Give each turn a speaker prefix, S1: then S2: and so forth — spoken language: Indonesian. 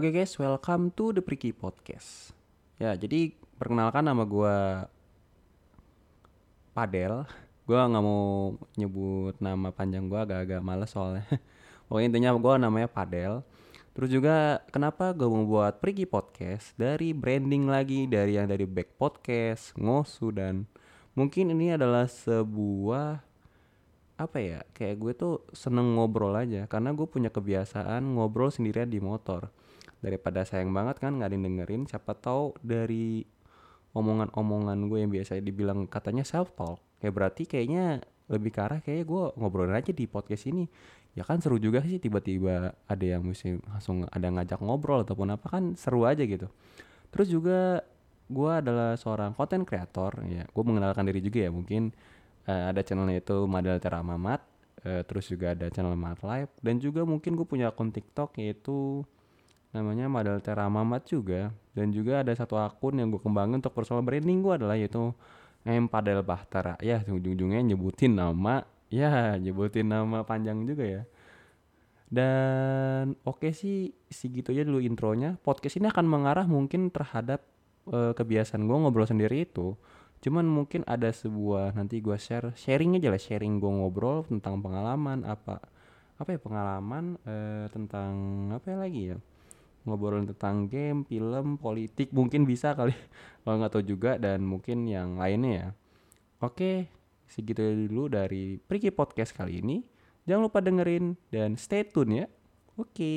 S1: Oke guys, welcome to the Priki Podcast. Ya, jadi perkenalkan nama gue Padel. Gue nggak mau nyebut nama panjang gue agak-agak males soalnya. Pokoknya intinya gue namanya Padel. Terus juga kenapa gue mau buat Priki Podcast dari branding lagi dari yang dari Back Podcast, Ngosu dan mungkin ini adalah sebuah apa ya kayak gue tuh seneng ngobrol aja karena gue punya kebiasaan ngobrol sendirian di motor daripada sayang banget kan nggak ada dengerin siapa tahu dari omongan-omongan gue yang biasa dibilang katanya self talk ya berarti kayaknya lebih ke arah kayak gue ngobrolin aja di podcast ini. Ya kan seru juga sih tiba-tiba ada yang mesti langsung ada ngajak ngobrol ataupun apa kan seru aja gitu. Terus juga gue adalah seorang content creator ya gue mengenalkan diri juga ya mungkin. Uh, ada channelnya itu Madal Tera Mamat uh, terus juga ada channel Mamat Live dan juga mungkin gue punya akun TikTok yaitu namanya Madal Tera Mamat juga. Dan juga ada satu akun yang gue kembangin untuk personal branding gue adalah yaitu M Padel Bahtera ya ujung-ujungnya nyebutin nama. Ya nyebutin nama panjang juga ya. Dan oke okay sih segitu aja dulu intronya. Podcast ini akan mengarah mungkin terhadap uh, kebiasaan gue ngobrol sendiri itu. Cuman mungkin ada sebuah nanti gue share sharing aja lah sharing gue ngobrol tentang pengalaman apa apa ya pengalaman uh, tentang apa ya lagi ya ngobrol tentang game film politik mungkin bisa kali kalau nggak tahu juga dan mungkin yang lainnya ya. Oke segitu dulu dari Priki Podcast kali ini. Jangan lupa dengerin dan stay tune ya. Oke